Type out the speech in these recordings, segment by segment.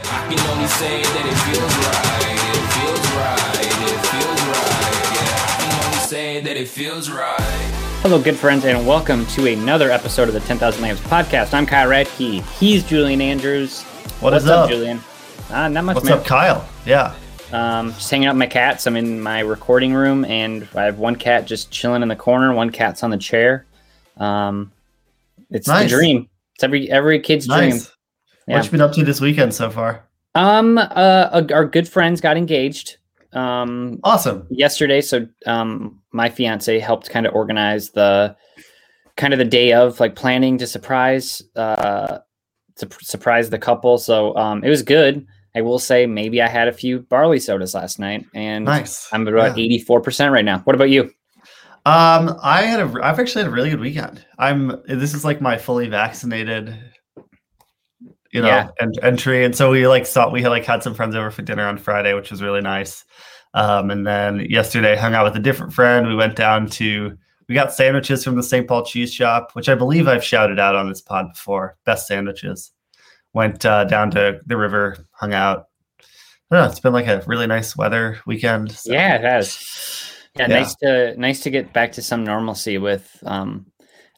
I can only say that it feels right. It feels right. It feels right. Yeah, I can only say that it feels right. Hello, good friends, and welcome to another episode of the 10,000 Lamps podcast. I'm Kyle Ratke. He's Julian Andrews. What What's is up? Julian? Uh, not much, What's man. up, Kyle? Yeah. Um, just hanging out with my cats. I'm in my recording room, and I have one cat just chilling in the corner. One cat's on the chair. Um, it's Nice. the dream. It's every every kid's dream. Yeah. What you been up to this weekend so far? Um, uh, our good friends got engaged. Um, Awesome. yesterday so um my fiance helped kind of organize the kind of the day of like planning to surprise uh to surprise the couple so um it was good i will say maybe i had a few barley sodas last night and Nice. i'm about Yeah. 84% right now what about you Um, I had a. I've actually had a really good weekend. I'm. This is like my fully vaccinated, you know, Yeah. en- entry, and so we like saw we had like had some friends over for dinner on Friday, which was really nice. Um, and then yesterday hung out with a different friend. We went down to. We got sandwiches from the St. Paul Cheese Shop, which I believe I've shouted out on this pod before. Best sandwiches. Went uh, down to the river, hung out. I don't know. It's been like a really nice weather weekend. so- yeah it has yeah, Yeah. nice to nice to get back to some normalcy with um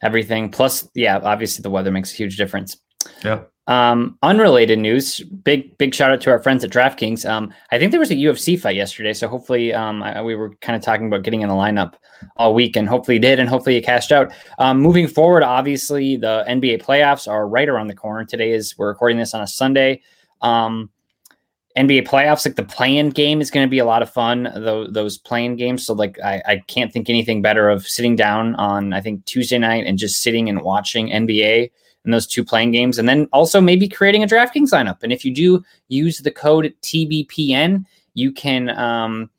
everything plus yeah obviously the weather makes a huge difference Yep. Um, unrelated news. Big big shout out to our friends at DraftKings. Um, I think there was a UFC fight yesterday, so hopefully, um, I, we were kind of talking about getting in the lineup all week, and hopefully did, and hopefully you cashed out. Um, moving forward, obviously the NBA playoffs are right around the corner. Today is we're recording this on a Sunday. Um, NBA playoffs, like the playing game, is going to be a lot of fun. Those those playing games. So like I, I can't think anything better of sitting down on I think Tuesday night and just sitting and watching NBA in those two playing games, and then also maybe creating a DraftKings lineup. And if you do use the code TBPN, you can um,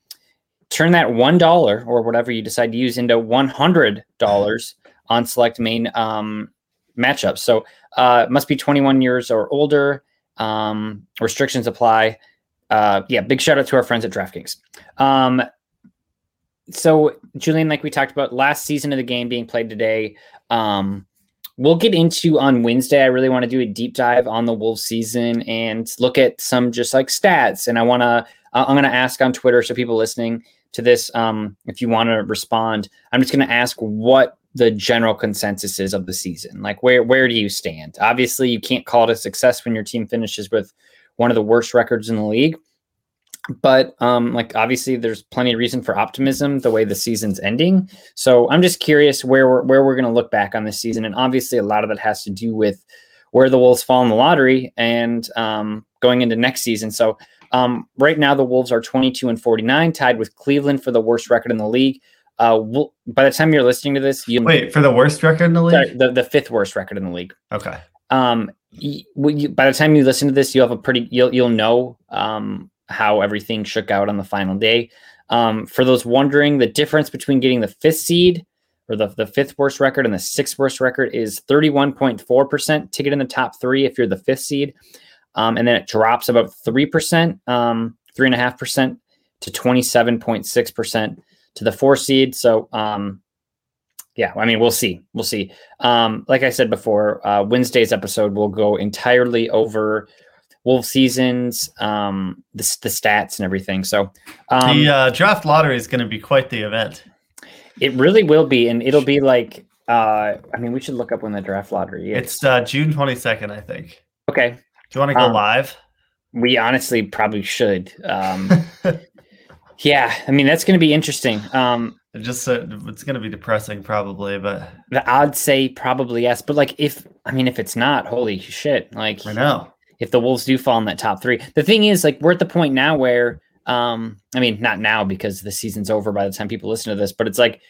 turn that one dollar or whatever you decide to use into one hundred dollars on select main um, matchups. So uh, must be twenty one years or older. Um, restrictions apply. Uh, yeah, big shout out to our friends at DraftKings. Um, so Julian, like we talked about last season of the game being played today. Um, we'll get into on Wednesday. I really want to do a deep dive on the Wolves season and look at some just like stats. And I want to, I'm going to ask on Twitter. So people listening to this, um, if you want to respond, I'm just going to ask what the general consensus is of the season. Like where, where do you stand? Obviously you can't call it a success when your team finishes with one of the worst records in the league. But um, like obviously, there's plenty of reason for optimism the way the season's ending. So I'm just curious where we're where we're going to look back on this season, and obviously a lot of that has to do with where the Wolves fall in the lottery and um, going into next season. So um, right now the Wolves are 22 and 49, tied with Cleveland for the worst record in the league. Uh, we'll, by the time you're listening to this, you Wait for the worst record in the league. sorry, the the fifth worst record in the league. Okay. Um, you, by the time you listen to this, you'll have a pretty you'll you'll know um, how everything shook out on the final day. Um, for those wondering, the difference between getting the fifth seed or the, the fifth worst record and the sixth worst record is 31.4% to get in the top three if you're the fifth seed. Um, and then it drops about 3%, um, 3.5% to 27.6% to the four seed. So, um, yeah, I mean, we'll see. We'll see. Um, like I said before, uh, Wednesday's episode will go entirely over Wolf seasons, um, the, the stats and everything. So, um, the uh, draft lottery is going to be quite the event. it really will be, and it'll be like, uh, I mean, we should look up when the draft lottery is. It's uh, June twenty second, I think. okay. Do you want to go Um, live? We honestly probably should. Um, yeah, I mean that's going to be interesting. Um, just uh, it's going to be depressing, probably, but the odds say probably yes, but like if I mean if it's not, holy shit! Like I know. If the Wolves do fall in that top three. The thing is, like, we're at the point now where, um, I mean, not now because the season's over by the time people listen to this, but it's like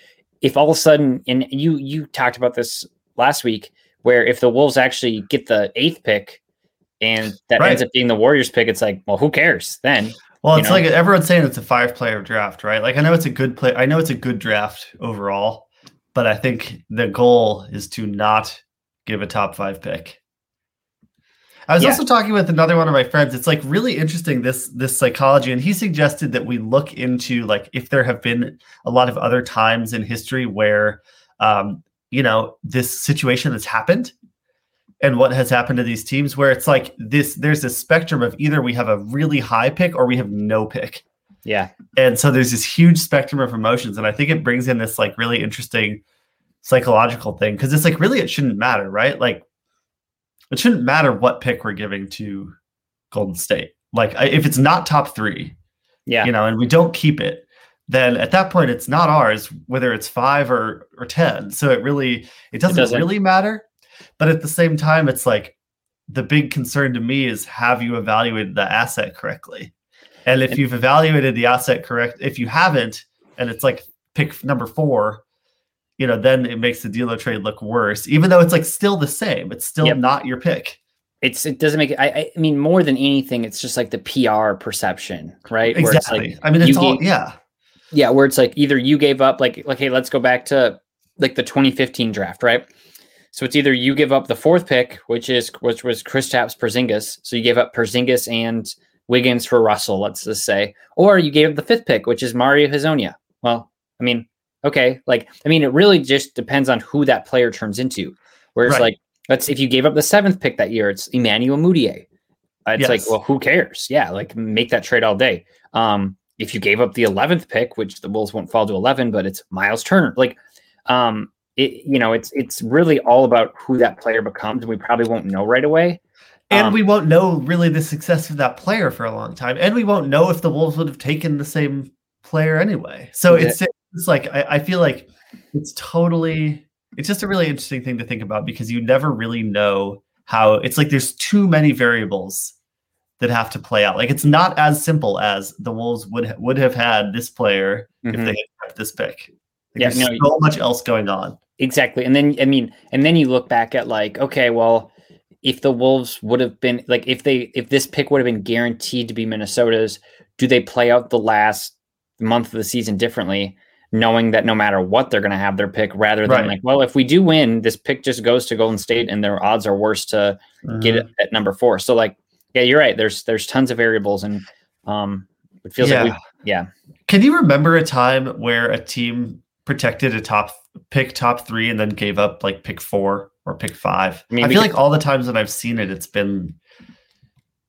if all of a sudden, and you you talked about this last week, where if the Wolves actually get the eighth pick, and that Right. ends up being the Warriors pick, it's like, well, who cares then? Well, it's know? like everyone's saying it's a five player draft, right? Like I know it's a good play. I know it's a good draft overall, but I think the goal is to not give a top five pick. I was Yeah. also talking with another one of my friends. It's like really interesting this this psychology, and he suggested that we look into like if there have been a lot of other times in history where, um, you know, this situation has happened, and what has happened to these teams where it's like this. There's a spectrum of either we have a really high pick or we have no pick Yeah, and so there's this huge spectrum of emotions and i think it brings in this like really interesting psychological thing because it's like really it shouldn't matter right like it shouldn't matter what pick we're giving to golden state. Like if it's not top three yeah, you know and we don't keep it then at that point it's not ours whether it's five or or ten. So it really it doesn't, doesn't. really matter. But at the same time it's like the big concern to me is have you evaluated the asset correctly? And if you've evaluated the asset correct if you haven't and it's like pick number four you know then it makes the D-Lo trade look worse even though it's like still the same it's still Yep. not your pick it's it doesn't make it. I, I mean, more than anything, it's just like the PR perception, right? Where it's exactly like, i mean it's all gave- yeah yeah, where it's like either you gave up, like, like, hey, let's go back to like the 2015 draft, right? So it's either you give up the fourth pick, which is which was Kristaps Porzingis, so you gave up Porzingis and Wiggins for Russell, let's just say, or you gave up the fifth pick, which is Mario Hezonja. Well, I mean, okay, like, I mean, it really just depends on who that player turns into. Whereas, Right. like, let's if you gave up the seventh pick that year, it's Emmanuel Mudiay. It's like, well, who cares? Yeah, like make that trade all day. Um, if you gave up the eleventh pick, which the Wolves won't fall to eleven, but it's Myles Turner. Like, um, it you know, it's it's really all about who that player becomes, and we probably won't know right away. And Um, we won't know really the success of that player for a long time. And we won't know if the Wolves would have taken the same player anyway. So it's it's like I, I feel like it's totally it's just a really interesting thing to think about because you never really know how it's like there's too many variables that have to play out. Like it's not as simple as the Wolves would ha- would have had this player if Mhm. they had kept this pick. Like Yeah, there's no, so much else going on. Exactly. And then I mean, and then you look back at like, okay, well, if the Wolves would have been like if they if this pick would have been guaranteed to be Minnesota's, do they play out the last month of the season differently, knowing that no matter what they're gonna have their pick rather than Right. like, well, if we do win, this pick just goes to Golden State and their odds are worse to get Mm-hmm. it at number four. So like, yeah, you're right. There's there's tons of variables and um it feels like we yeah. Can you remember a time where a team protected a top pick top three and then gave up like pick four or pick five? I mean, I feel like all the times that I've seen it, it's been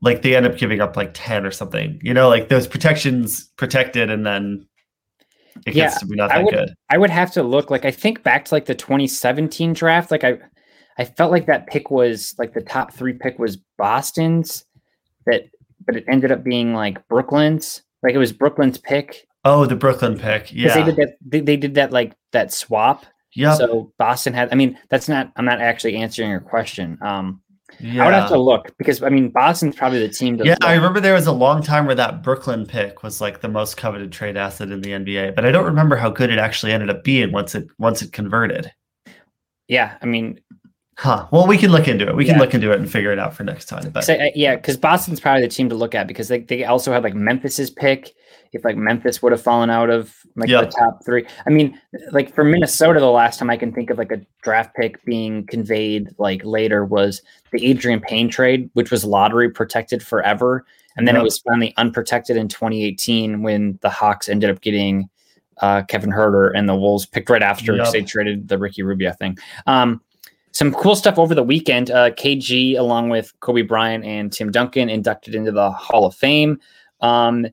like they end up giving up like 10 or something. You know, like those protections protected and then it Yeah, gets to be not I that would- good. I would have to look like I think back to like the 2017 draft. Like I, I felt like that pick was like the top three pick was Boston's, that but it ended up being like Brooklyn's. Like it was Brooklyn's pick Oh, the Brooklyn pick. Yeah. they did that. They, they did that like that swap. Yeah. So Boston had. I mean, that's not. I'm not actually answering your question. Um, yeah. I would have to look because I mean Boston's probably the team. Yeah, I remember there was a long time where that Brooklyn pick was like the most coveted trade asset in the NBA, but I don't remember how good it actually ended up being once it once it converted. Yeah, I mean, Huh. Well, we can look into it. We can Yeah. look into it and figure it out for next time. But uh, yeah, because Boston's probably the team to look at because they, they also had like Memphis's pick. If like Memphis would have fallen out of like Yeah. the top three, I mean, like for Minnesota, the last time I can think of like a draft pick being conveyed like later was the Adreian Payne trade, which was lottery protected forever, and then Yep. it was finally unprotected in 2018 when the Hawks ended up getting uh, Kevin Huerter and the Wolves picked right after Yep. they traded the Ricky Rubio thing. Um, some cool stuff over the weekend. Uh, KG, along with Kobe Bryant and Tim Duncan, inducted into the Hall of Fame. Um,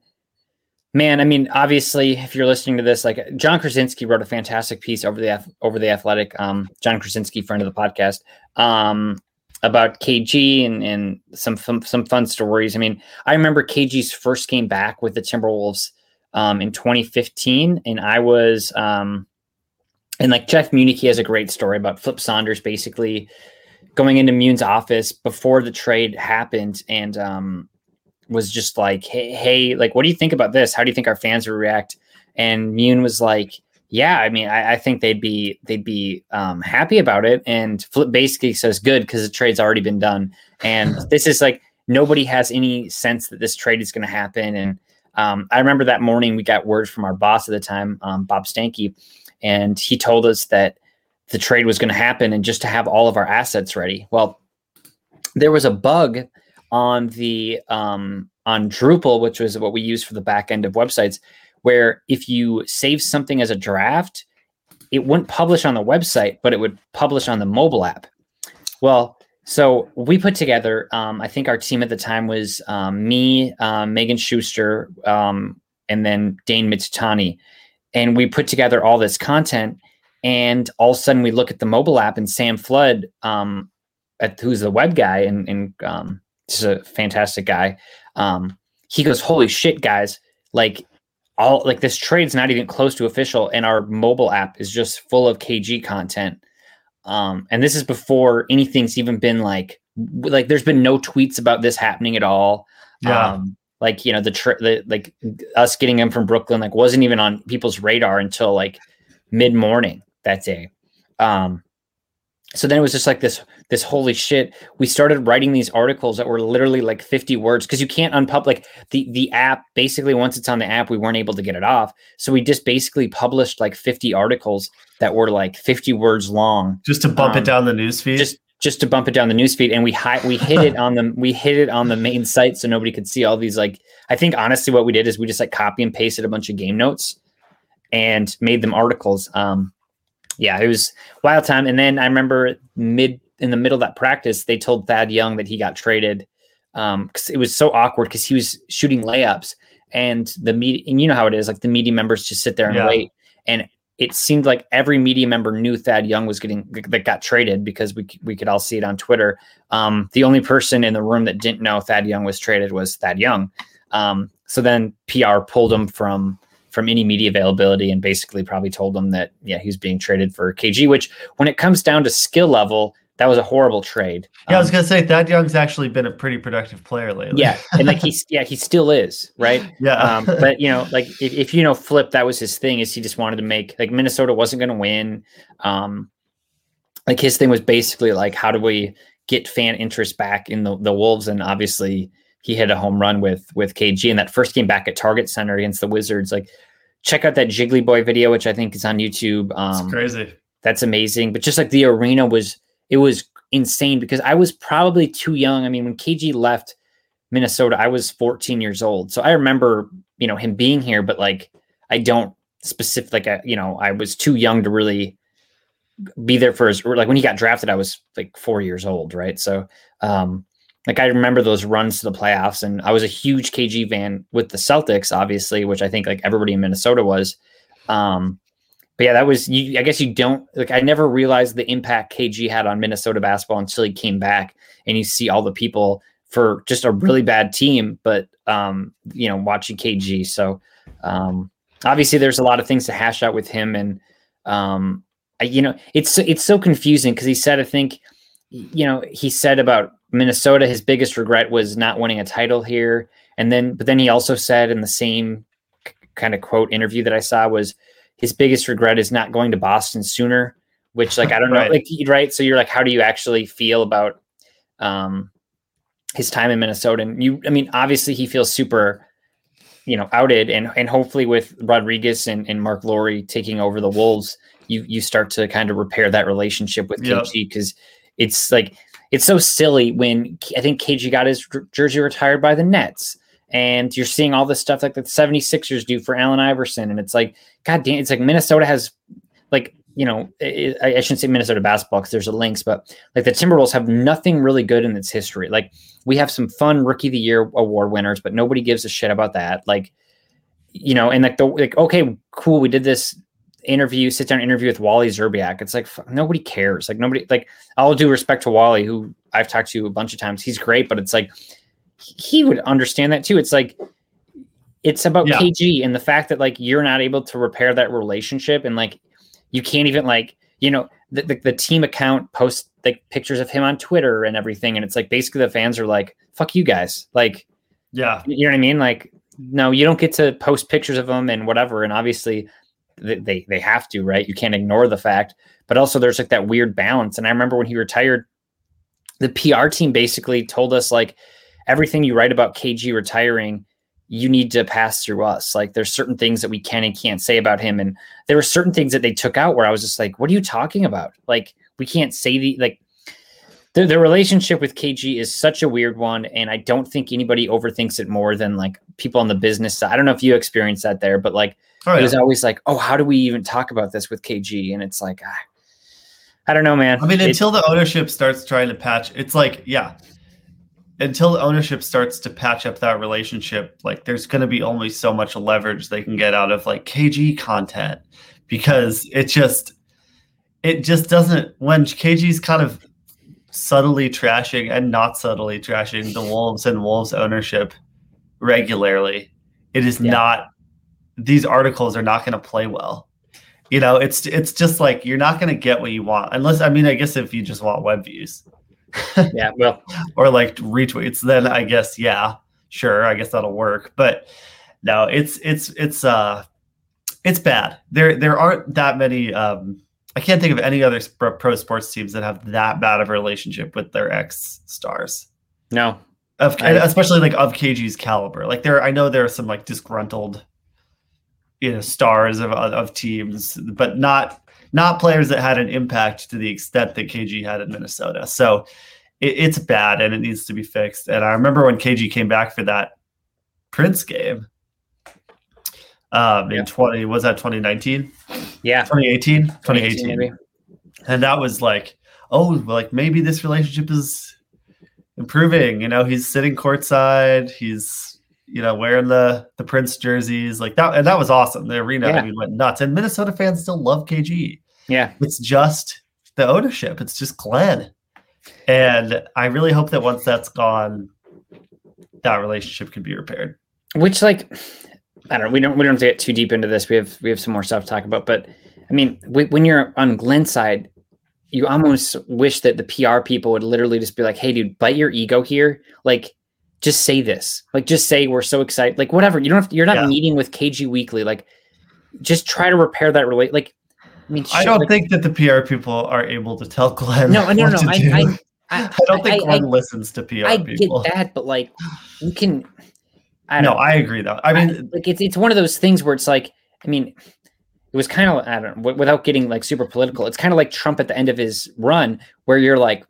man, I mean, obviously, if you're listening to this, like Jon Krawczynski wrote a fantastic piece over the over the Athletic. Um, Jon Krawczynski, friend of the podcast. Um, about KG and, and some, some some fun stories. I mean, I remember KG's first game back with the Timberwolves um, in 2015, and I was um, and like Jeff Munich, he has a great story about Flip Saunders basically going into Mune's office before the trade happened and um, was just like, hey, hey, like, what do you think about this? How do you think our fans will react? And Mune was like, yeah, I mean, I, I think they'd be they'd be um, happy about it. And Flip basically says good because the trade's already been done. And this is like nobody has any sense that this trade is going to happen. And um, I remember that morning we got word from our boss at the time, um, Bob Stanky, and he told us that the trade was going to happen and just to have all of our assets ready. Well, there was a bug on the um, on Drupal, which was what we use for the back end of websites, where if you save something as a draft, it wouldn't publish on the website, but it would publish on the mobile app. Well, so we put together. Um, I think our team at the time was um, me, um, Megan Schuster, um, and then Dane Mizutani, and we put together all this content. And all of a sudden, we look at the mobile app, and Sam Flood, um, at, who's the web guy, and, and um, is a fantastic guy. he goes, "Holy shit, guys! Like all like this trade's not even close to official and our mobile app is just full of kg content um and this is before anything's even been like like there's been no tweets about this happening at all Yeah. um like you know the, tr- the like us getting him from brooklyn like wasn't even on people's radar until like mid-morning that day. Um so then it was just like this this holy shit. We started writing these articles that were literally like 50 words because you can't unpub like the the app basically once it's on the app we weren't able to get it off. So we just basically published like 50 articles that were like 50 words long. Just to bump Um, it down the news feed. just just to bump it down the newsfeed and we hi- we hid it on the we hid it on the main site so nobody could see all these like i think honestly what we did is we just like copy and pasted a bunch of game notes and made them articles. Um yeah it was wild time. And then i remember mid in the middle of that practice they told thad young that he got traded um because it was so awkward because he was shooting layups and the media and you know how it is like the media members just sit there and Yeah. wait. And it seemed like every media member knew Thad Young was getting that got traded because we we could all see it on Twitter. Um, the only person in the room that didn't know Thad Young was traded was Thad Young. Um, so then PR pulled him from from any media availability and basically probably told him that yeah he was being traded for KG. Which when it comes down to skill level, that was a horrible trade. yeah, I was Um, gonna say Thad Young's actually been a pretty productive player lately. yeah, and like he's yeah he still is right. yeah. um, but you know, like if, if you know Flip, that was his thing. Is he just wanted to make like Minnesota wasn't going to win. Um, like his thing was basically like how do we get fan interest back in the the Wolves, and obviously he hit a home run with with KG in that first game back at Target Center against the Wizards. Like check out that Jiggly Boy video, which I think is on YouTube. it's Um, crazy. that's amazing. But just like the arena was, it was insane because I was probably too young. I mean, when KG left Minnesota, I was 14 years old. So I remember, you know, him being here, but like I don't specific like I, you know, I was too young to really be there for his like when he got drafted, I was like four years old, right? So um like I remember those runs to the playoffs, and I was a huge KG fan with the Celtics, obviously, which I think like everybody in Minnesota was. Um, but yeah, that was you. I guess you don't like. I never realized the impact KG had on Minnesota basketball until he came back, and you see all the people for just a really bad team, but um, you know, watching KG. So um, obviously, there's a lot of things to hash out with him, and um, I, you know, it's it's so confusing because he said, I think, you know, he said about Minnesota, his biggest regret was not winning a title here, and then, but then he also said in the same kind of quote interview that I saw was his biggest regret is not going to Boston sooner, which like I don't know, Right. like right. So you're like, how do you actually feel about um his time in Minnesota? And you, I mean, obviously he feels super, you know, outed, and and hopefully with Rodriguez and, and Marc Lore taking over the Wolves, you you start to kind of repair that relationship with Yep. KG because it's like it's so silly when I think KG got his jersey retired by the Nets. And you're seeing all this stuff like the 76ers do for Allen Iverson. And it's like, God damn, it's like Minnesota has, like, you know, I, I I shouldn't say Minnesota basketball because there's a Lynx, but like the Timberwolves have nothing really good in its history. Like, we have some fun rookie of the year award winners, but nobody gives a shit about that. Like, you know, and like the like, okay, cool, we did this interview, sit down interview with Wally Szczerbiak. It's like fuck, nobody cares. Like nobody like all due respect to Wally, who I've talked to a bunch of times. He's great, but it's like he would understand that too. It's like it's about Yeah. KG and the fact that like you're not able to repair that relationship and like you can't even like you know the, the, the team account posts like pictures of him on Twitter and everything and it's like basically the fans are like fuck you guys like Yeah. you know what I mean like no you don't get to post pictures of them and whatever and obviously they, they have to right you can't ignore the fact but also there's like that weird balance and I remember when he retired the PR team basically told us like everything you write about KG retiring you need to pass through us. Like there's certain things that we can and can't say about him. And there were certain things that they took out where I was just like, what are you talking about? Like we can't say the like the, the relationship with KG is such a weird one. And I don't think anybody overthinks it more than like people on the business side. I don't know if you experienced that there, but like Oh, it was always like, oh, how do we even talk about this with KG? And it's like, ah, I don't know, man. I mean, It- until the ownership starts trying to patch, it's like, yeah, until ownership starts to patch up that relationship, like there's going to be only so much leverage they can get out of like KG content because it just, it just doesn't, when KG's kind of subtly trashing and not subtly trashing the Wolves and Wolves ownership regularly, it is Yeah. not, these articles are not going to play well you know it's it's just like you're not going to get what you want unless i mean i guess if you just want web views yeah, well, or like retweets then i guess yeah sure i guess that'll work. But no it's it's it's uh it's bad. There there aren't that many um i can't think of any other sp- pro sports teams that have that bad of a relationship with their ex stars. No. of I- especially like of kg's caliber. Like there i know there are some like disgruntled you know stars of of teams but not not players that had an impact to the extent that kg had in minnesota so it, it's bad and it needs to be fixed and i remember when kg came back for that prince game um Yeah. in 20 was that 2019 Yeah. 2018 2018 maybe. and that was like oh like maybe this relationship is improving you know he's sitting courtside he's you know wearing the the prince jerseys like that and that was awesome. The arena Yeah. Mean, went nuts. And minnesota fans still love kg Yeah. it's just the ownership. It's just glen. And i really hope that once that's gone that relationship can be repaired. Which like i don't know we don't we don't have to get too deep into this. We have we have some more stuff to talk about. But i mean when you're on glen's side you almost wish that the pr people would literally just be like hey dude bite your ego here. Like just say this like just say we're so excited like whatever you don't have to, you're not Yeah. meeting with kg weekly like just try to repair that relate like i mean i don't like- think that the pr people are able to tell glen no no no to I. I, I, don't think I- I- listens to PR I people. get that, but like you can. I no, don't. I agree though. I I mean, like it's it's one of those things where it's like, I mean, it was kind of I don't know, without getting like super political. It's kind of like Trump at the end of his run, where you're like,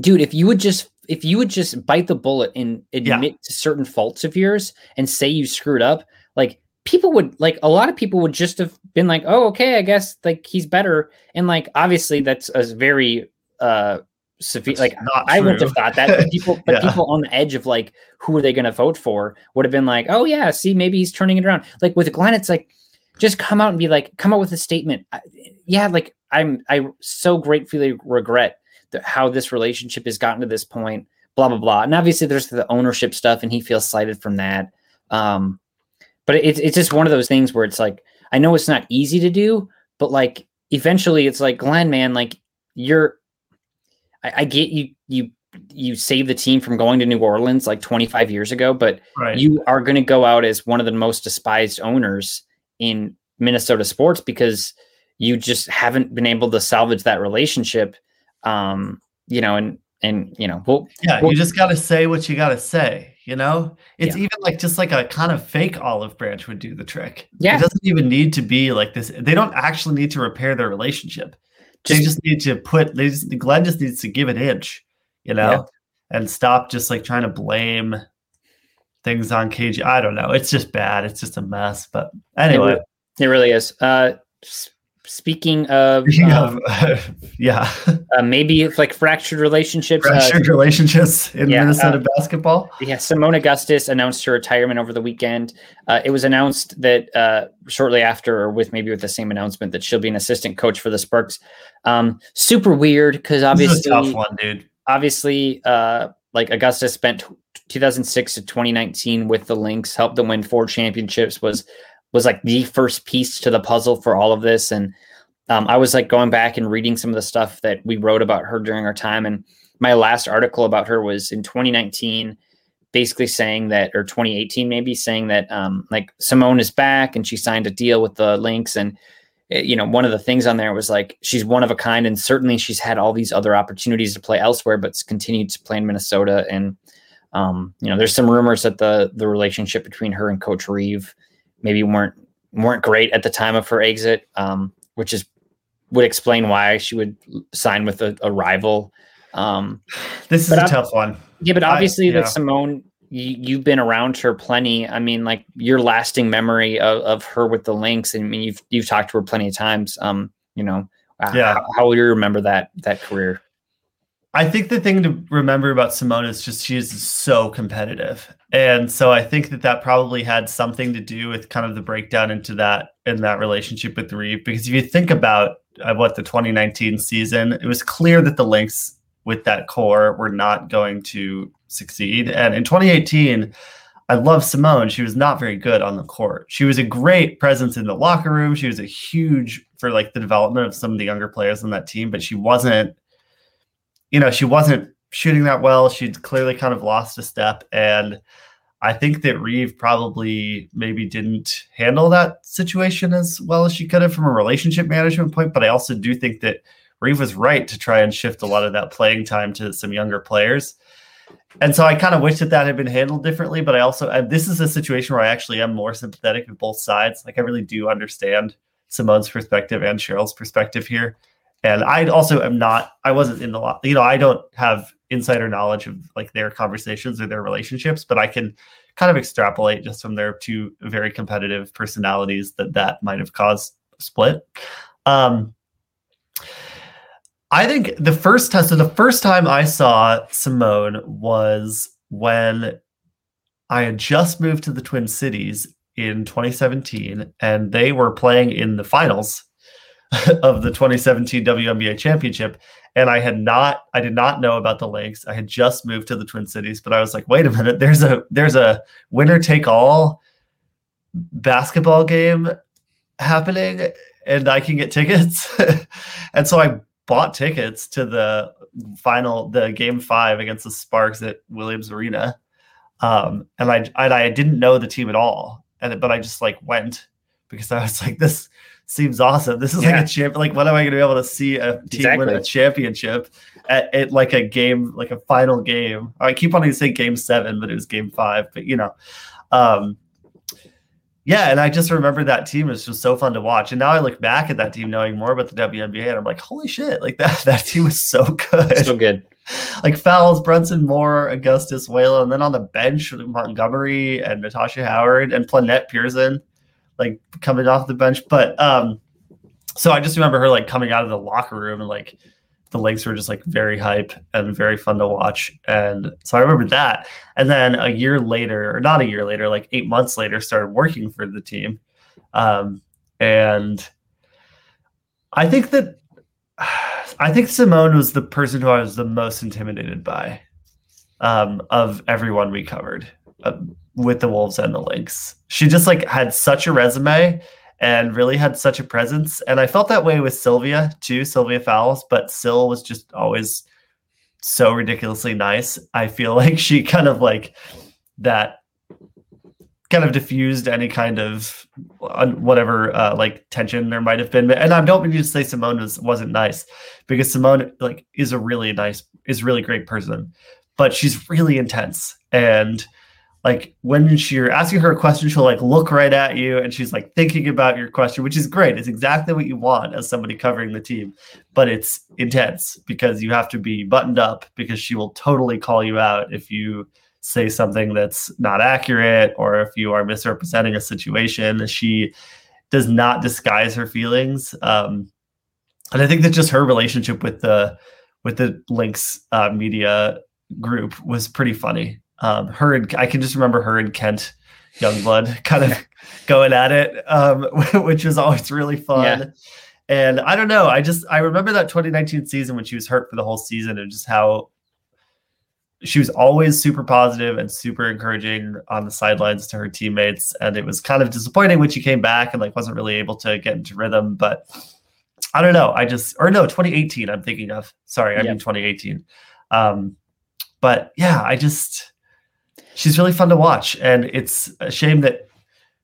dude, if you would just if you would just bite the bullet and Yeah. admit to certain faults of yours and say you screwed up, like people would like a lot of people would just have been like, oh, okay, I guess like he's better, and like obviously that's a very uh severe That's like not I wouldn't have thought that, but people, but Yeah. people on the edge of like, who are they going to vote for? Would have been like, oh yeah, see, maybe he's turning it around. Like with Glen, it's like, just come out and be like, come out with a statement. Yeah, like I'm, I so gratefully regret how this relationship has gotten to this point. Blah blah blah. And obviously, there's the ownership stuff, and he feels slighted from that. Um, but it's it's just one of those things where it's like, I know it's not easy to do, but like eventually, it's like Glen, man, like you're I, I get you you you saved the team from going to New Orleans like 25 years ago, but right. you are going to go out as one of the most despised owners in Minnesota sports because you just haven't been able to salvage that relationship. Um, you know, and and you know, well, yeah, well- you just got to say what you got to say. You know, it's Yeah. even like just like a kind of fake olive branch would do the trick. Yeah. it doesn't even need to be like this. They don't actually need to repair their relationship. they just, just need to put. They just Glen just needs to give an inch. You know, Yeah. and stop just like trying to blame things on KG. I don't know. It's just bad. It's just a mess. But anyway, it really is. Uh, speaking of, speaking um, of, yeah, uh, maybe it's like fractured relationships. uh, fractured relationships in yeah, Minnesota uh, basketball. Yeah, Seimone Augustus announced her retirement over the weekend. Uh, it was announced that uh, shortly after, or with maybe with the same announcement, that she'll be an assistant coach for the Sparks. Um, super weird because obviously, tough one, dude. obviously, uh, like Augustus spent 2006 to 2019 with the Lynx, helped them win four championships. Was was like the first piece to the puzzle for all of this. And um, I was like going back and reading some of the stuff that we wrote about her during our time. And my last article about her was in 2019, basically saying that, or 2018 maybe, saying that um, like Seimone is back and she signed a deal with the Lynx. And eh, you know, one of the things on there was like she's one of a kind, and certainly she's had all these other opportunities to play elsewhere, but continued to play in Minnesota. And um, you know, there's some rumors that the the relationship between her and Coach Reeve maybe weren't weren't great at the time of her exit, um, which is would explain why she would sign with a, a rival. Um, this is a tough one. Yeah, but obviously, I, yeah. like Seimone, you, have been around her plenty. I mean, like your lasting memory of, of her with the Lynx. And I mean, you've you've talked to her plenty of times. Um, you know, yeah. How, how will you remember that that career? I think the thing to remember about Seimone is just she is so competitive, and so I think that that probably had something to do with kind of the breakdown into that in that relationship with Reeve. Because if you think about uh, what the 2019 season, it was clear that the Lynx with that core were not going to succeed, and in 2018. I love Seimone. She was not very good on the court. She was a great presence in the locker room. She was a huge for like the development of some of the younger players on that team, but she wasn't you know, she wasn't shooting that well. She'd clearly kind of lost a step. And I think that Reeve probably maybe didn't handle that situation as well as she could have from a relationship management point. But I also do think that Reeve was right to try and shift a lot of that playing time to some younger players. And so I kind of wish that that had been handled differently. But I also, this is a situation where I actually am more sympathetic with both sides. Like I really do understand Seimone's perspective and Cheryl's perspective here. And I also am not, I wasn't in the, you know, I don't have insider knowledge of like their conversations or their relationships, but I can kind of extrapolate just from their two very competitive personalities that that might have caused split. Um, I think the first time, so the first time I saw Seimone was when I had just moved to the Twin Cities in 2017, and they were playing in the finals of the 2017 WNBA championship. And I had not, I did not know about the Lynx. I had just moved to the Twin Cities, but I was like, wait a minute, there's a there's a winner take all basketball game happening and I can get tickets. and so I bought tickets to the final, the game five against the Sparks at Williams Arena. Um, and I and I didn't know the team at all. And but I just like went because I was like, this seems awesome. This is yeah. like a champ. Like, when am I going to be able to see a team exactly. win a championship at, at, like a game, like a final game? I keep wanting to say game seven, but it was game five. But you know, um, yeah. And I just remember that team was just so fun to watch. And now I look back at that team, knowing more about the WNBA, and I'm like, holy shit! Like that that team was so good, so good. Like Fowles, Brunson Moore, Augustus Whalen, and then on the bench Montgomery and Natasha Howard and Plenette Pierson like coming off the bench. But um, so I just remember her like coming out of the locker room and like the Lynx were just like very hype and very fun to watch. And so I remember that. And then a year later, or not a year later, like eight months later, started working for the team. Um, and I think that I think Seimone was the person who I was the most intimidated by um, of everyone we covered. With the Wolves and the Lynx. She just like had such a resume and really had such a presence. And I felt that way with Sylvia too, Sylvia Fowles, but Syl was just always so ridiculously nice. I feel like she kind of like that kind of diffused any kind of whatever uh, like tension there might have been. And I don't mean to say Seimone was wasn't nice because Seimone like is a really nice is really great person, but she's really intense and like when you're asking her a question, she'll like look right at you and she's like thinking about your question, which is great. It's exactly what you want as somebody covering the team, but it's intense because you have to be buttoned up because she will totally call you out if you say something that's not accurate or if you are misrepresenting a situation. She does not disguise her feelings. Um, and I think that just her relationship with the with the Lynx uh, media group was pretty funny um, her and I can just remember her and Kent Youngblood kind of going at it, um, which was always really fun. Yeah. And I don't know, I just I remember that 2019 season when she was hurt for the whole season and just how she was always super positive and super encouraging on the sidelines to her teammates. And it was kind of disappointing when she came back and like wasn't really able to get into rhythm. But I don't know. I just or no, 2018. I'm thinking of. Sorry, I yep. mean 2018. Um, but yeah, I just she's really fun to watch, and it's a shame that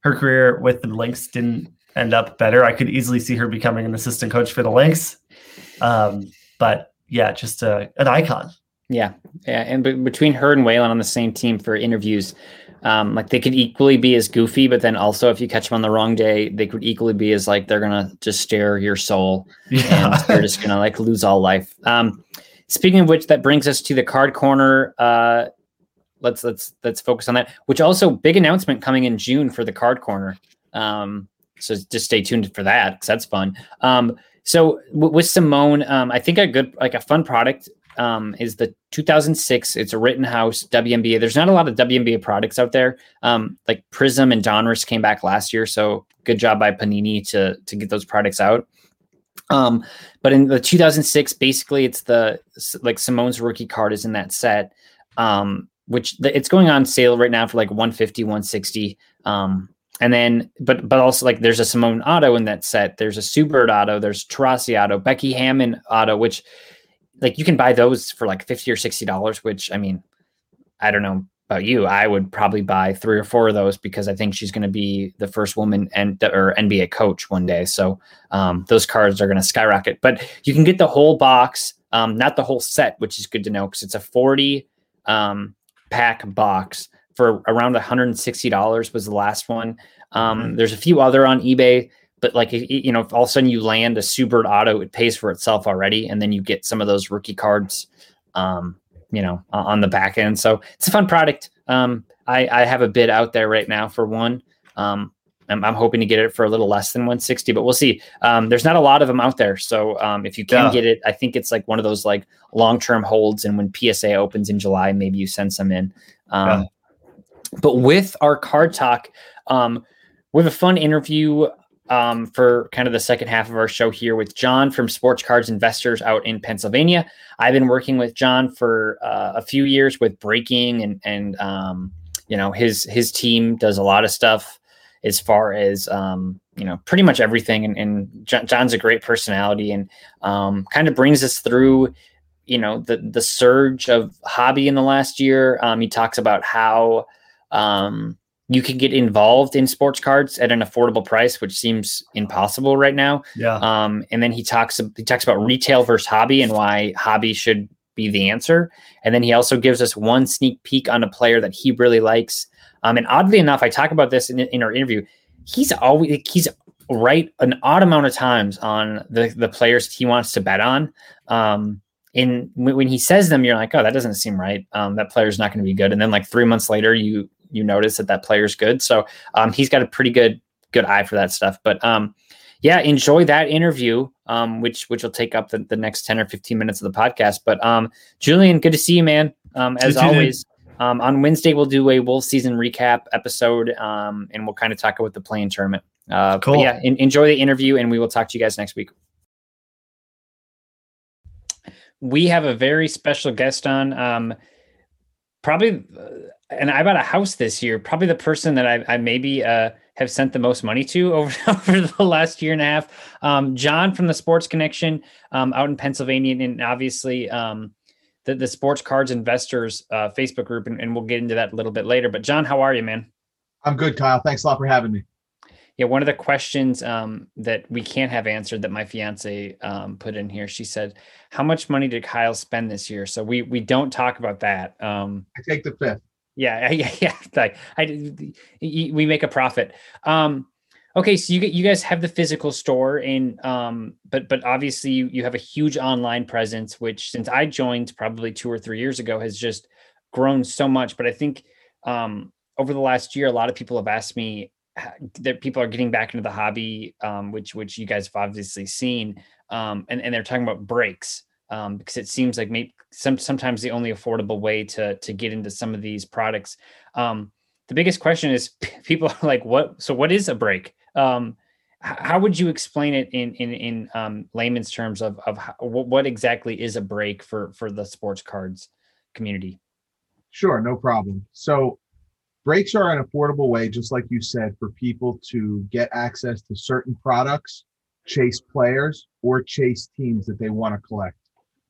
her career with the Lynx didn't end up better. I could easily see her becoming an assistant coach for the Lynx. Um, but yeah, just a, uh, an icon. Yeah, yeah, and b- between her and Whalen on the same team for interviews, um, like they could equally be as goofy, but then also if you catch them on the wrong day, they could equally be as like they're gonna just stare your soul, yeah. and they're just gonna like lose all life. Um, speaking of which, that brings us to the card corner. Uh, let's let's let's focus on that. Which also big announcement coming in June for the card corner. Um, so just stay tuned for that because that's fun. Um, so w- with Seimone, um, I think a good like a fun product um, is the 2006. It's a Rittenhouse WNBA. There's not a lot of WNBA products out there. Um, like Prizm and Donruss came back last year, so good job by Panini to to get those products out. Um, but in the 2006, basically, it's the like Seimone's rookie card is in that set, um, which the, it's going on sale right now for like 150, 160. Um, and then, but but also like there's a Seimone auto in that set. There's a Sue Bird auto. There's Taurasi auto, Becky Hammon auto, which like you can buy those for like 50 or 60 dollars which i mean i don't know about you i would probably buy three or four of those because i think she's going to be the first woman and or nba coach one day so um, those cards are going to skyrocket but you can get the whole box um, not the whole set which is good to know because it's a 40 um, pack box for around $160 was the last one um, mm-hmm. there's a few other on ebay but like you know, if all of a sudden you land a Sue Bird auto, it pays for itself already, and then you get some of those rookie cards, um, you know, on the back end. So it's a fun product. Um, I, I have a bid out there right now for one. Um, I'm, I'm, hoping to get it for a little less than 160, but we'll see. Um, there's not a lot of them out there, so um, if you can yeah. get it, I think it's like one of those like long term holds. And when PSA opens in July, maybe you send some in. Um, yeah. But with our card talk, um, we have a fun interview um, for kind of the second half of our show here with John from Sports Cards Investors out in Pennsylvania. I've been working with John for uh, a few years with breaking and and um, you know his his team does a lot of stuff as far as um, you know pretty much everything. And, and John's a great personality and um, kind of brings us through you know the the surge of hobby in the last year. Um, he talks about how um, you can get involved in sports cards at an affordable price, which seems impossible right now. Yeah. Um, and then he talks he talks about retail versus hobby and why hobby should be the answer. And then he also gives us one sneak peek on a player that he really likes. Um, and oddly enough, I talk about this in, in our interview. He's always he's right an odd amount of times on the the players he wants to bet on. Um, and when he says them, you're like, oh, that doesn't seem right. Um, that player's not going to be good. And then like three months later, you you notice that that player's good. So um, he's got a pretty good good eye for that stuff. But um, yeah, enjoy that interview, um, which which will take up the, the next ten or fifteen minutes of the podcast. But um, Julian, good to see you, man. Um, as always. Um, on Wednesday, we'll do a Wolf season recap episode, um, and we'll kind of talk about the playing tournament. Uh, cool. Yeah, in, enjoy the interview, and we will talk to you guys next week. We have a very special guest on. Um, probably uh, and I bought a house this year. Probably the person that I, I maybe uh, have sent the most money to over, over the last year and a half. Um, John from the Sports Connection um, out in Pennsylvania, and obviously um, the the Sports Cards Investors uh, Facebook group, and, and, we'll get into that a little bit later. But John, how are you, man? I'm good, Kyle. Thanks a lot for having me. Yeah, one of the questions um, that we can't have answered that my fiance um, put in here, she said, "How much money did Kyle spend this year?" So we we don't talk about that. Um, I take the fifth. Yeah, yeah, yeah. Like I, we make a profit. Um, okay, so you you guys have the physical store, and um, but but obviously you you have a huge online presence, which since I joined probably two or three years ago has just grown so much. But I think um, over the last year, a lot of people have asked me that people are getting back into the hobby, um, which which you guys have obviously seen, um, and and they're talking about breaks um, because it seems like maybe some sometimes the only affordable way to to get into some of these products. Um, the biggest question is people are like, what? So what is a break? Um, how would you explain it in in in um, layman's terms of of how, what exactly is a break for for the sports cards community? Sure, no problem. So breaks are an affordable way, just like you said, for people to get access to certain products, chase players, or chase teams that they want to collect.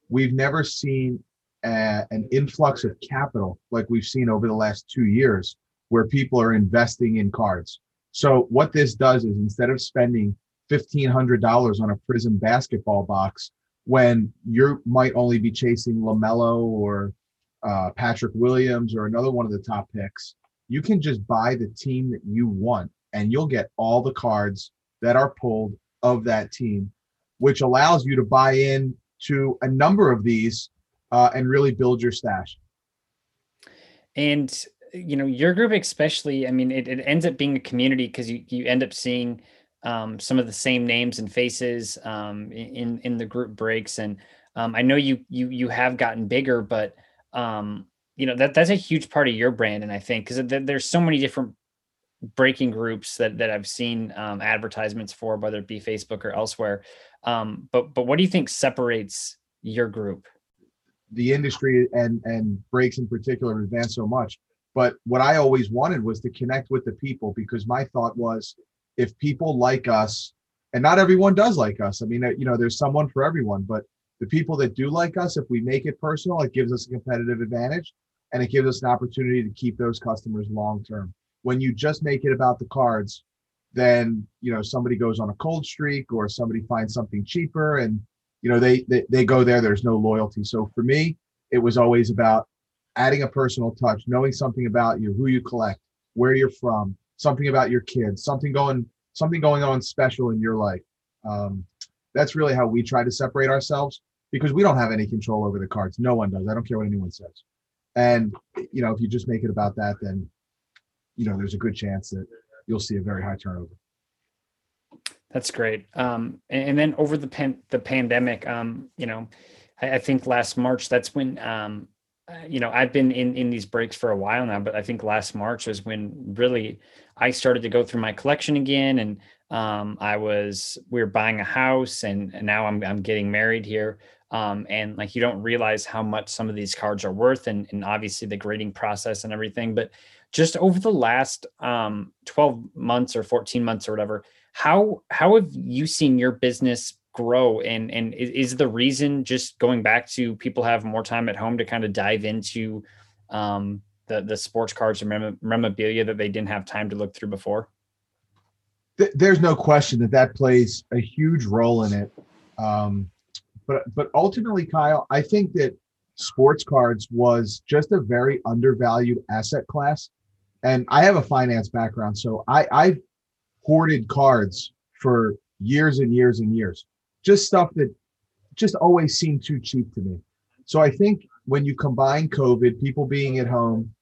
We've never seen a, an influx of capital like we've seen over the last two years where people are investing in cards. So what this does is instead of spending $1,500 on a Prizm basketball box, when you might only be chasing LaMelo or uh, Patrick Williams or another one of the top picks, you can just buy the team that you want and you'll get all the cards that are pulled of that team, which allows you to buy in to a number of these uh, and really build your stash. And you know, your group especially, I mean, it, it ends up being a community because you you end up seeing um, some of the same names and faces um, in in the group breaks. And um, I know you you you have gotten bigger, but um, you know that that's a huge part of your brand. And I think because th- there's so many different breaking groups that that I've seen um, advertisements for, whether it be Facebook or elsewhere. Um, but but what do you think separates your group? The industry and and breaks in particular advanced so much. But what I always wanted was to connect with the people because my thought was if people like us, and not everyone does like us. I mean, you know, there's someone for everyone, but the people that do like us, if we make it personal, it gives us a competitive advantage and it gives us an opportunity to keep those customers long term. When you just make it about the cards, then you know somebody goes on a cold streak or somebody finds something cheaper and you know they, they they go there there's no loyalty so for me it was always about adding a personal touch knowing something about you who you collect where you're from something about your kids, something going something going on special in your life. Um, that's really how we try to separate ourselves because we don't have any control over the cards. No one does. I don't care what anyone says. And you know, if you just make it about that, then you know there's a good chance that you'll see a very high turnover. That's great. Um, and, then over the pan- the pandemic, um, you know, I, I, think last March that's when um, uh, you know I've been in in these breaks for a while now, but I think last March was when really I started to go through my collection again, and um, I was we were buying a house, and, and now I'm I'm getting married here, um, and like you don't realize how much some of these cards are worth, and and obviously the grading process and everything, but just over the last um, 12 months or 14 months or whatever, how how have you seen your business grow? And and is the reason just going back to people have more time at home to kind of dive into um, the the sports cards and memorabilia that they didn't have time to look through before? There's no question that that plays a huge role in it. Um, but but ultimately kyle i think that sports cards was just a very undervalued asset class and i have a finance background so i i've hoarded cards for years and years and years just stuff that just always seemed too cheap to me. So I think when you combine COVID, people being at home,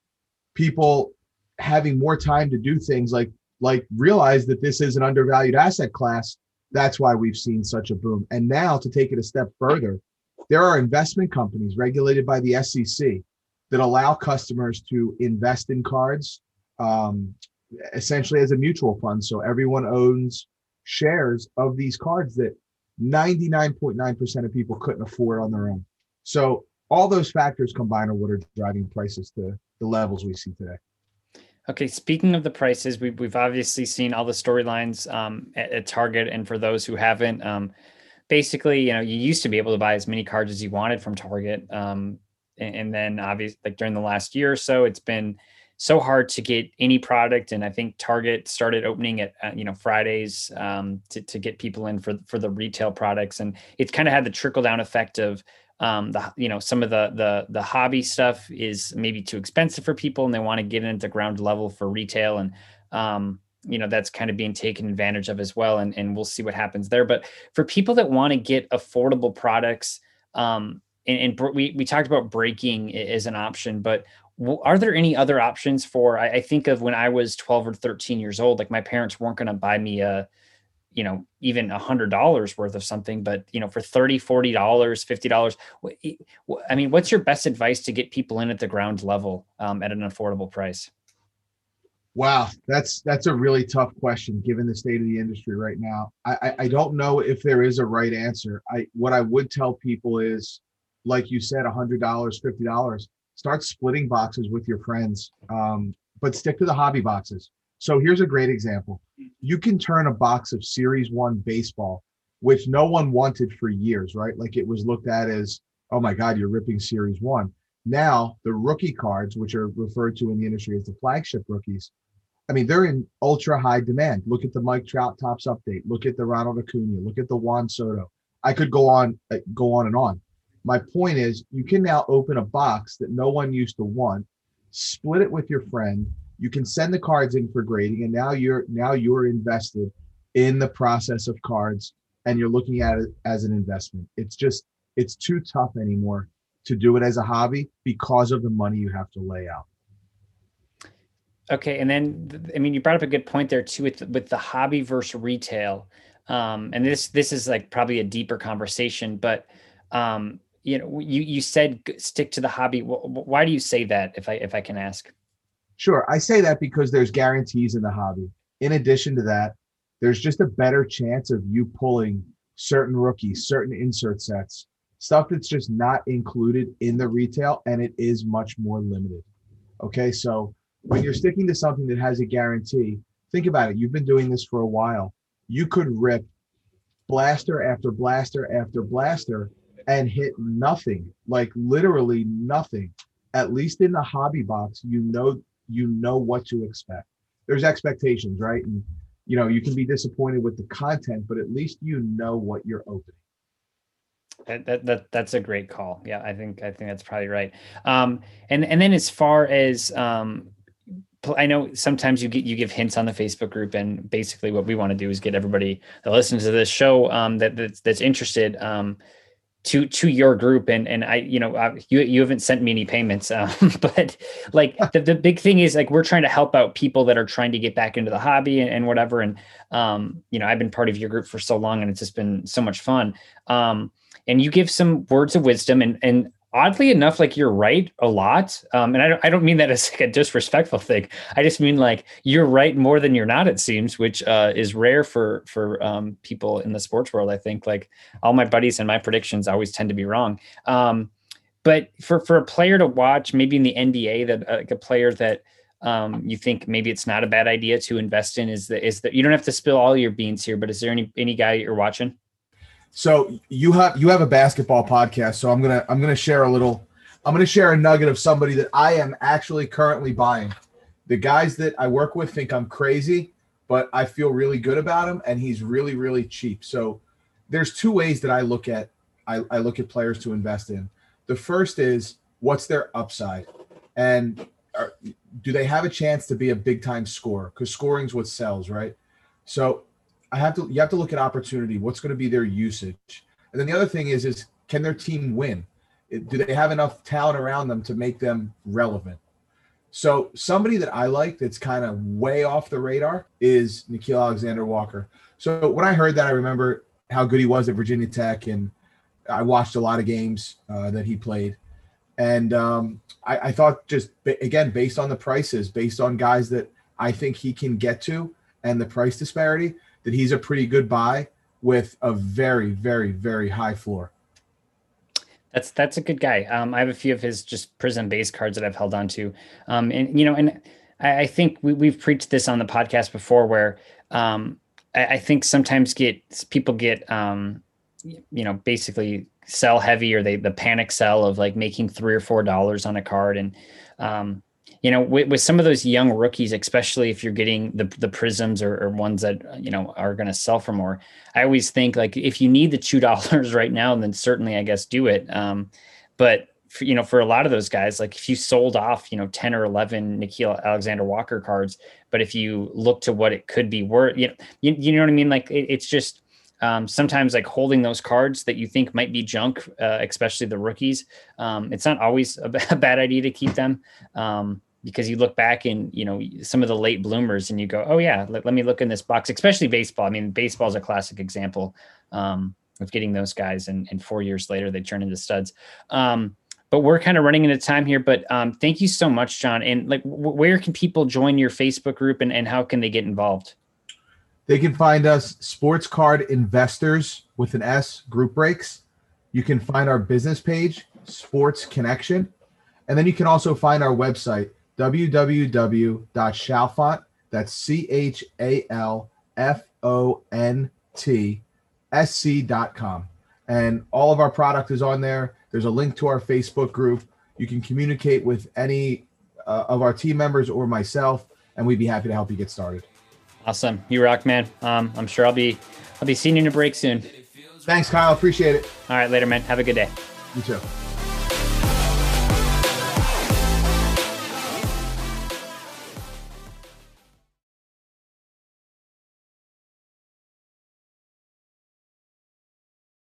people having more time to do things like like realize that this is an undervalued asset class, that's why we've seen such a boom. And now to take it a step further, there are investment companies regulated by the SEC that allow customers to invest in cards um, essentially as a mutual fund. So everyone owns shares of these cards that 99.9% of people couldn't afford on their own. So all those factors combined are what are driving prices to the levels we see today. Okay, speaking of the prices, we've, we've obviously seen all the storylines um, at, at, Target. And for those who haven't, um, basically, you know, you used to be able to buy as many cards as you wanted from Target. Um, and, and, then obviously, like during the last year or so, it's been so hard to get any product and i think target started opening at uh, you know fridays um, to, to get people in for for the retail products and it's kind of had the trickle down effect of um, the you know some of the the the hobby stuff is maybe too expensive for people and they want to get into ground level for retail and um, you know that's kind of being taken advantage of as well and, and we'll see what happens there. But for people that want to get affordable products um, and, and, we, we talked about breaking as an option, but are there any other options for I, I, think of when i was 12 or 13 years old like my parents weren't going to buy me a you know even a hundred dollars worth of something but you know for 30 40 dollars 50 dollars i mean what's your best advice to get people in at the ground level um, at an affordable price? Wow that's that's a really tough question given the state of the industry right now. I, I i don't know if there is a right answer. I what i would tell people is like you said a hundred dollars fifty dollars start splitting boxes with your friends, um, but stick to the hobby boxes. So here's a great example. You can turn a box of Series One baseball, which no one wanted for years, right? Like it was looked at as, oh my God, you're ripping Series One. Now the rookie cards, which are referred to in the industry as the flagship rookies, I mean, they're in ultra high demand. Look at the Mike Trout Topps update. Look at the Ronald Acuna. Look at the Juan Soto. I could go on, uh, go on and on. My point is, you can now open a box that no one used to want, split it with your friend. You can send the cards in for grading, and now you're now you're invested in the process of cards, and you're looking at it as an investment. It's just it's too tough anymore to do it as a hobby because of the money you have to lay out. Okay, and then I mean, you brought up a good point there too with with the hobby versus retail, um, and this this is like probably a deeper conversation. But um, you know, you you said stick to the hobby. Why do you say that? If I if I can ask. Sure, I say that because there's guarantees in the hobby. In addition to that, there's just a better chance of you pulling certain rookies, certain insert sets, stuff that's just not included in the retail, and it is much more limited. Okay, so when you're sticking to something that has a guarantee, think about it. You've been doing this for a while. You could rip blaster after blaster after blaster and hit nothing, like literally nothing. At least in the hobby box, you know you know what to expect. There's expectations, right? And you know, you can be disappointed with the content, but at least you know what you're opening. That, that, that that's a great call. Yeah, I think I think that's probably right. Um, and and then as far as um, I know sometimes you get you give hints on the Facebook group, and basically what we want to do is get everybody that listens to this show um, that that's, that's interested um, to to your group. And and I, you know, I, you you haven't sent me any payments, um, but like the, the big thing is like we're trying to help out people that are trying to get back into the hobby and, and whatever. And um, you know, I've been part of your group for so long, and it's just been so much fun. Um, and you give some words of wisdom and and oddly enough, like you're right a lot. Um, and I don't, I don't mean that as like a disrespectful thing. I just mean like you're right more than you're not, it seems, which uh, is rare for, for um, people in the sports world. I think like all my buddies and my predictions always tend to be wrong. Um, but for, for a player to watch, maybe in the NBA, that uh, like a player that um, you think maybe it's not a bad idea to invest in is that, is that you don't have to spill all your beans here, but is there any, any guy you're watching? So you have you have a basketball podcast, so I'm gonna I'm gonna share a little I'm gonna share a nugget of somebody that I am actually currently buying. The guys that I work with think I'm crazy, but I feel really good about him, and he's really really cheap. So there's two ways that I look at I, I look at players to invest in. The first is what's their upside, and are, do they have a chance to be a big time scorer? Because scoring's what sells, right? So I have to you have to look at opportunity. What's going to be their usage? And then the other thing is is can their team win? Do they have enough talent around them to make them relevant? So somebody that I like that's kind of way off the radar is Nickeil Alexander Walker. So when I heard that, I remember how good he was at Virginia Tech, and I watched a lot of games uh, that he played. And um, I, I thought just again based on the prices, based on guys that I think he can get to, and the price disparity, that he's a pretty good buy with a very, very, very high floor. That's that's a good guy. Um, I have a few of his just Prizm base cards that I've held on to, um, and you know, and I, I think we, have preached this on the podcast before, where um, I, I, think sometimes get people get um, you know basically sell heavy or they the panic sell of like making three or four dollars on a card, and um, you know, with, with some of those young rookies, especially if you're getting the the Prizms or, or ones that you know are going to sell for more, I always think like if you need the two dollars right now, then certainly I guess do it. Um, but for, you know, for a lot of those guys, like if you sold off, you know, ten or eleven Nickeil Alexander Walker cards, but if you look to what it could be worth, you know, you, you know what I mean? Like it, it's just um, sometimes like holding those cards that you think might be junk, uh, especially the rookies. Um, it's not always a, b- a bad idea to keep them. Um, because you look back in you know some of the late bloomers and you go oh yeah let, let me look in this box especially baseball. I mean baseball is a classic example um, of getting those guys and, and four years later they turn into studs. Um, but we're kind of running into time here but um, thank you so much john. And like w- where can people join your facebook group and, and how can they get involved? They can find us sports card investors with an s group breaks. You can find our business page sports connection. And then you can also find our website, www.chalfont, that's C H A L F O N T S C.com. And all of our product is on there. There's a link to our Facebook group. You can communicate with any uh, of our team members or myself, and we'd be happy to help you get started. Awesome. You rock, man. Um, I'm sure I'll be I'll be seeing you in a break soon. Thanks, Kyle. Appreciate it. All right, later, man. Have a good day. You too.